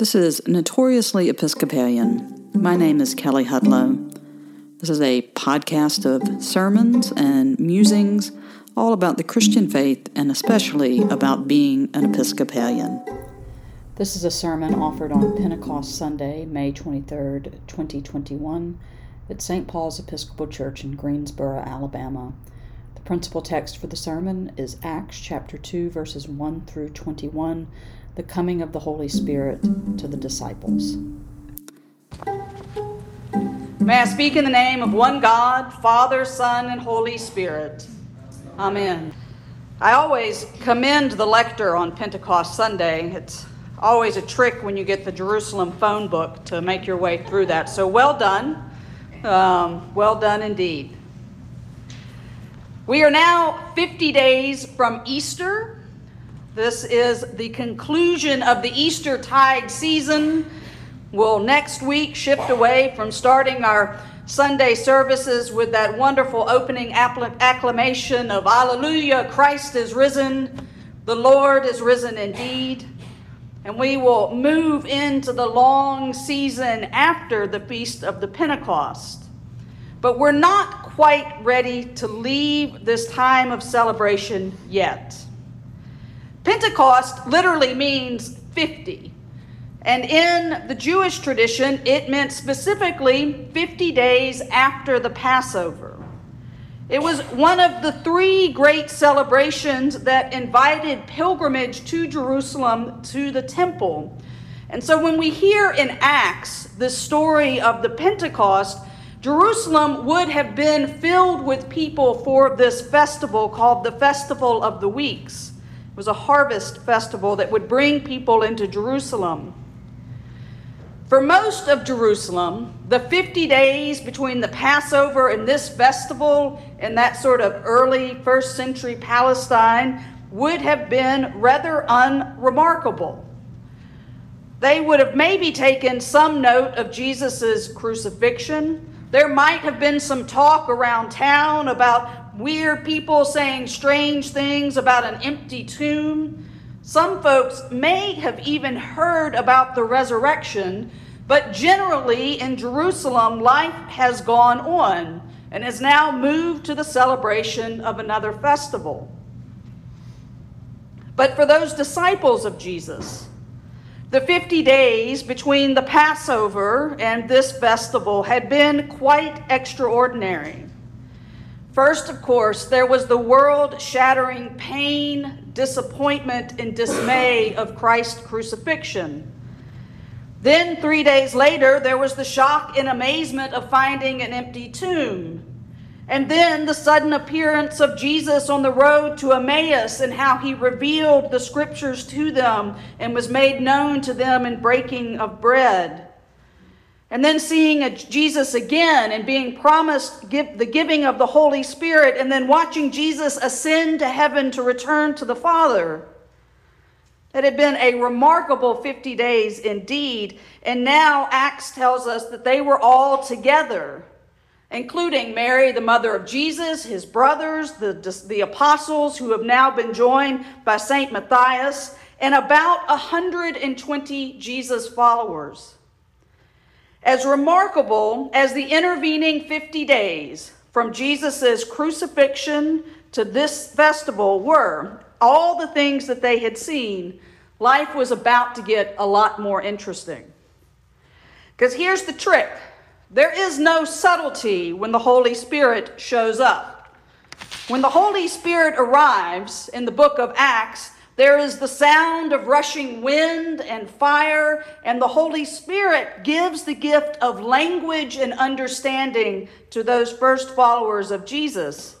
This is Notoriously Episcopalian. My name is Kelly Hudlow. This is a podcast of sermons and musings all about the Christian faith and especially about being an Episcopalian. This is a sermon offered on Pentecost Sunday, May 23rd, 2021, at St. Paul's Episcopal Church in Greensboro, Alabama. The principal text for the sermon is Acts chapter 2, verses 1 through 21, the coming of the Holy Spirit to the disciples. May I speak in the name of one God, Father, Son, and Holy Spirit. Amen. I always commend the lector on Pentecost Sunday. It's always a trick when you get the Jerusalem phone book to make your way through that. So well done. Um, well done indeed. We are now 50 days from Easter. This is the conclusion of the Easter tide season. We'll next week shift away from starting our Sunday services with that wonderful opening acclamation of Alleluia, Christ is risen, the Lord is risen indeed. And we will move into the long season after the Feast of the Pentecost. But we're not quite ready to leave this time of celebration yet. Pentecost literally means 50. And in the Jewish tradition, it meant specifically 50 days after the Passover. It was one of the three great celebrations that invited pilgrimage to Jerusalem to the temple. And so when we hear in Acts the story of the Pentecost, Jerusalem would have been filled with people for this festival called the Festival of the Weeks was a harvest festival that would bring people into Jerusalem. For most of Jerusalem, the 50 days between the Passover and this festival in that sort of early first century Palestine would have been rather unremarkable. They would have maybe taken some note of Jesus' crucifixion. There might have been some talk around town about weird people saying strange things about an empty tomb. Some folks may have even heard about the resurrection, but generally in Jerusalem, life has gone on and has now moved to the celebration of another festival. But for those disciples of Jesus, the 50 days between the Passover and this festival had been quite extraordinary. First, of course, there was the world shattering pain, disappointment, and dismay of Christ's crucifixion. Then, three days later, there was the shock and amazement of finding an empty tomb. And then the sudden appearance of Jesus on the road to Emmaus and how he revealed the scriptures to them and was made known to them in breaking of bread. And then seeing Jesus again and being promised give, the giving of the Holy Spirit, and then watching Jesus ascend to heaven to return to the Father. It had been a remarkable 50 days indeed. And now Acts tells us that they were all together, including Mary, the mother of Jesus, his brothers, the, the apostles who have now been joined by St. Matthias, and about 120 Jesus followers. As remarkable as the intervening 50 days from Jesus' crucifixion to this festival were, all the things that they had seen, life was about to get a lot more interesting. Because here's the trick there is no subtlety when the Holy Spirit shows up. When the Holy Spirit arrives in the book of Acts, there is the sound of rushing wind and fire, and the Holy Spirit gives the gift of language and understanding to those first followers of Jesus.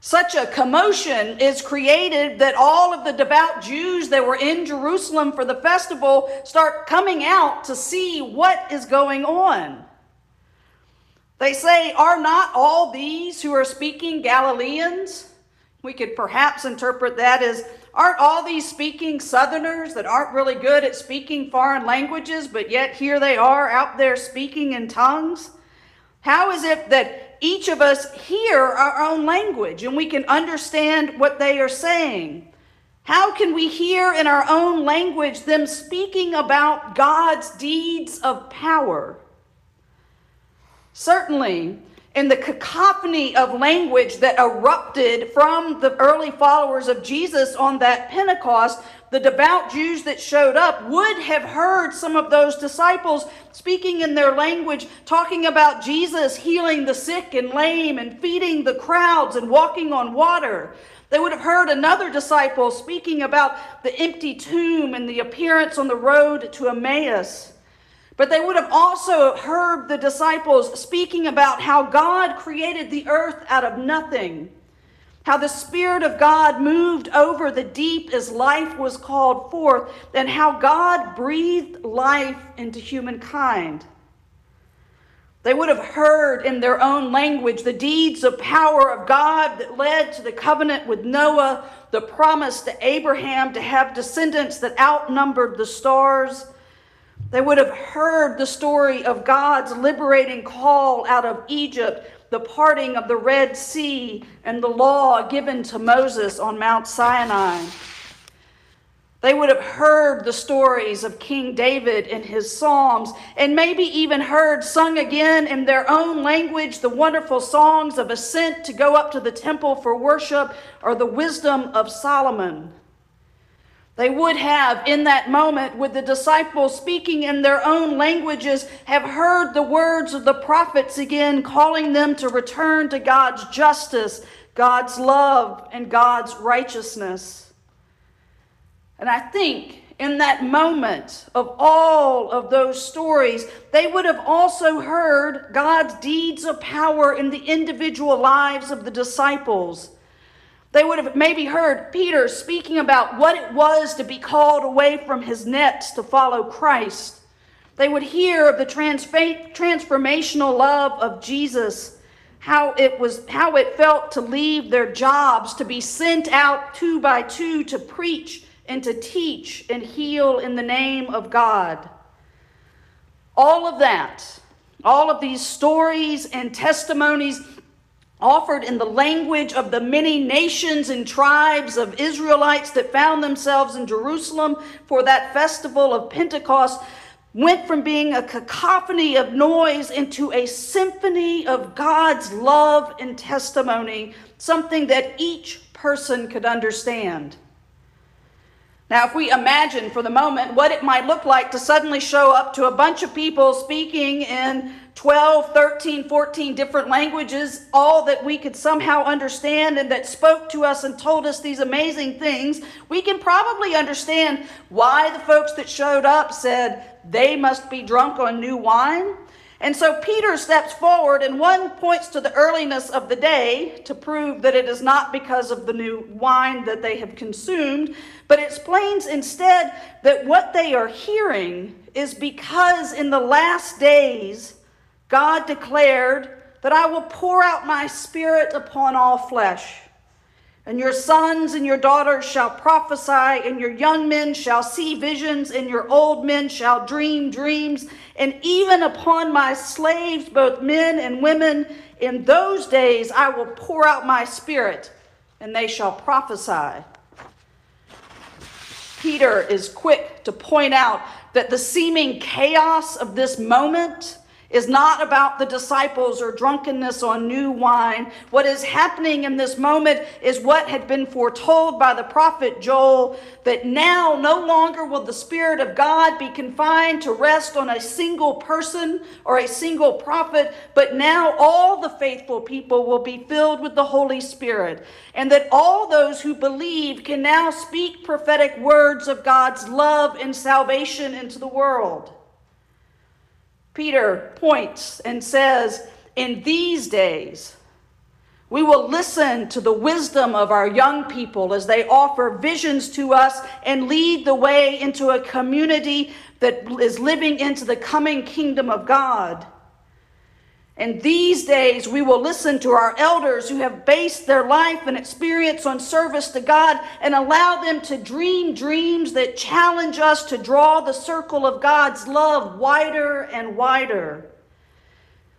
Such a commotion is created that all of the devout Jews that were in Jerusalem for the festival start coming out to see what is going on. They say, Are not all these who are speaking Galileans? We could perhaps interpret that as Aren't all these speaking Southerners that aren't really good at speaking foreign languages, but yet here they are out there speaking in tongues? How is it that each of us hear our own language and we can understand what they are saying? How can we hear in our own language them speaking about God's deeds of power? Certainly, in the cacophony of language that erupted from the early followers of Jesus on that Pentecost, the devout Jews that showed up would have heard some of those disciples speaking in their language, talking about Jesus healing the sick and lame and feeding the crowds and walking on water. They would have heard another disciple speaking about the empty tomb and the appearance on the road to Emmaus. But they would have also heard the disciples speaking about how God created the earth out of nothing how the Spirit of God moved over the deep as life was called forth, and how God breathed life into humankind. They would have heard in their own language the deeds of power of God that led to the covenant with Noah, the promise to Abraham to have descendants that outnumbered the stars. They would have heard the story of God's liberating call out of Egypt the parting of the Red Sea and the law given to Moses on Mount Sinai. They would have heard the stories of King David and his Psalms, and maybe even heard sung again in their own language the wonderful songs of ascent to go up to the temple for worship or the wisdom of Solomon. They would have, in that moment, with the disciples speaking in their own languages, have heard the words of the prophets again, calling them to return to God's justice, God's love, and God's righteousness. And I think in that moment of all of those stories, they would have also heard God's deeds of power in the individual lives of the disciples. They would have maybe heard Peter speaking about what it was to be called away from his nets to follow Christ. They would hear of the transformational love of Jesus, how it was how it felt to leave their jobs, to be sent out two by two to preach and to teach and heal in the name of God. All of that, all of these stories and testimonies offered in the language of the many nations and tribes of Israelites that found themselves in Jerusalem for that festival of Pentecost, went from being a cacophony of noise into a symphony of God's love and testimony, something that each person could understand. Now, if we imagine for the moment what it might look like to suddenly show up to a bunch of people speaking in 12, 13, 14 different languages, all that we could somehow understand and that spoke to us and told us these amazing things, we can probably understand why the folks that showed up said they must be drunk on new wine. And so Peter steps forward, and one points to the earliness of the day to prove that it is not because of the new wine that they have consumed, but explains instead that what they are hearing is because in the last days, God declared that I will pour out my spirit upon all flesh. And your sons and your daughters shall prophesy, and your young men shall see visions, and your old men shall dream dreams. And even upon my slaves, both men and women, in those days I will pour out my spirit, and they shall prophesy. Peter is quick to point out that the seeming chaos of this moment is not about the disciples or drunkenness on new wine. What is happening in this moment is what had been foretold by the prophet Joel that now no longer will the Spirit of God be confined to rest on a single person or a single prophet, but now all the faithful people will be filled with the Holy Spirit, and that all those who believe can now speak prophetic words of God's love and salvation into the world. Peter points and says, In these days, we will listen to the wisdom of our young people as they offer visions to us and lead the way into a community that is living into the coming kingdom of God. And these days, we will listen to our elders who have based their life and experience on service to God and allow them to dream dreams that challenge us to draw the circle of God's love wider and wider.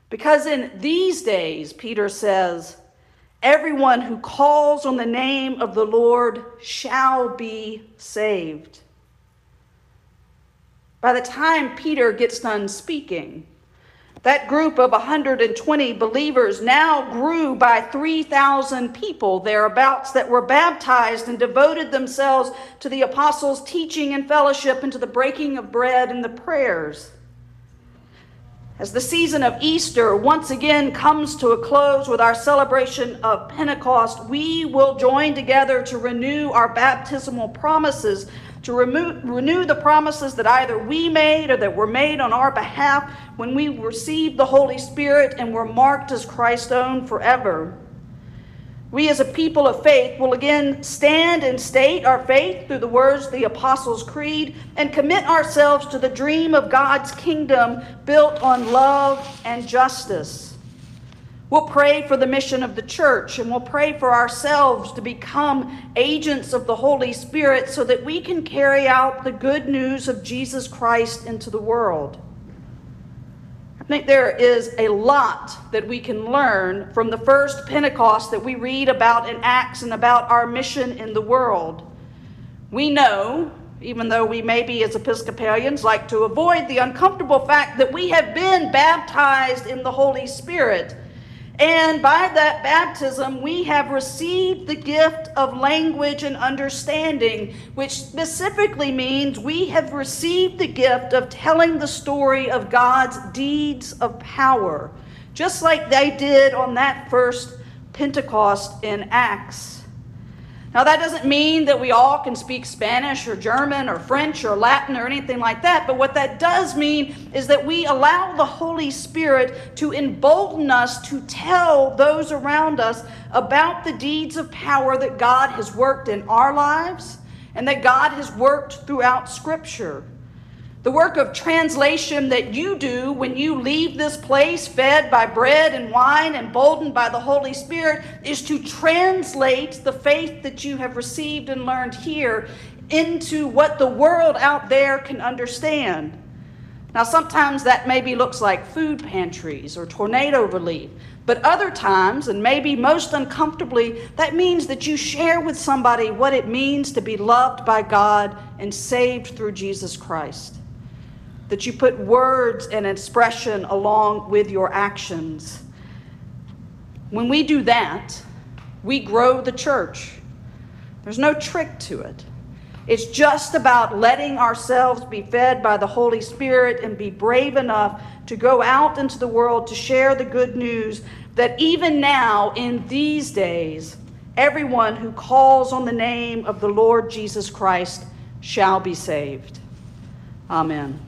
Because in these days, Peter says, Everyone who calls on the name of the Lord shall be saved. By the time Peter gets done speaking, that group of 120 believers now grew by 3,000 people thereabouts that were baptized and devoted themselves to the apostles' teaching and fellowship and to the breaking of bread and the prayers. As the season of Easter once again comes to a close with our celebration of Pentecost, we will join together to renew our baptismal promises, to renew the promises that either we made or that were made on our behalf when we received the Holy Spirit and were marked as Christ's own forever. We, as a people of faith, will again stand and state our faith through the words of the Apostles' Creed and commit ourselves to the dream of God's kingdom built on love and justice. We'll pray for the mission of the church and we'll pray for ourselves to become agents of the Holy Spirit so that we can carry out the good news of Jesus Christ into the world I think there is a lot that we can learn from the first Pentecost that we read about in Acts and about our mission in the world. We know, even though we maybe as Episcopalians like to avoid the uncomfortable fact that we have been baptized in the Holy Spirit and by that baptism, we have received the gift of language and understanding, which specifically means we have received the gift of telling the story of God's deeds of power, just like they did on that first Pentecost in Acts. Now, that doesn't mean that we all can speak Spanish or German or French or Latin or anything like that, but what that does mean is that we allow the Holy Spirit to embolden us to tell those around us about the deeds of power that God has worked in our lives and that God has worked throughout Scripture. The work of translation that you do when you leave this place fed by bread and wine, and emboldened by the Holy Spirit, is to translate the faith that you have received and learned here into what the world out there can understand. Now, sometimes that maybe looks like food pantries or tornado relief, but other times, and maybe most uncomfortably, that means that you share with somebody what it means to be loved by God and saved through Jesus Christ that you put words and expression along with your actions. When we do that, we grow the church. There's no trick to it. It's just about letting ourselves be fed by the Holy Spirit and be brave enough to go out into the world to share the good news that even now, in these days, everyone who calls on the name of the Lord Jesus Christ shall be saved. Amen.